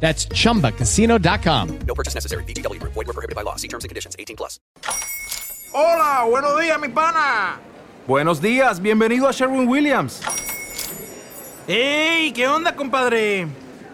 That's chumbacasino.com. No purchase necessary. VGW Group. Void were prohibited by law. See terms and conditions. 18 plus. Hola, buenos días, mi pana. Buenos días, bienvenido a Sherwin Williams. ¡Ey! ¿Qué onda, compadre?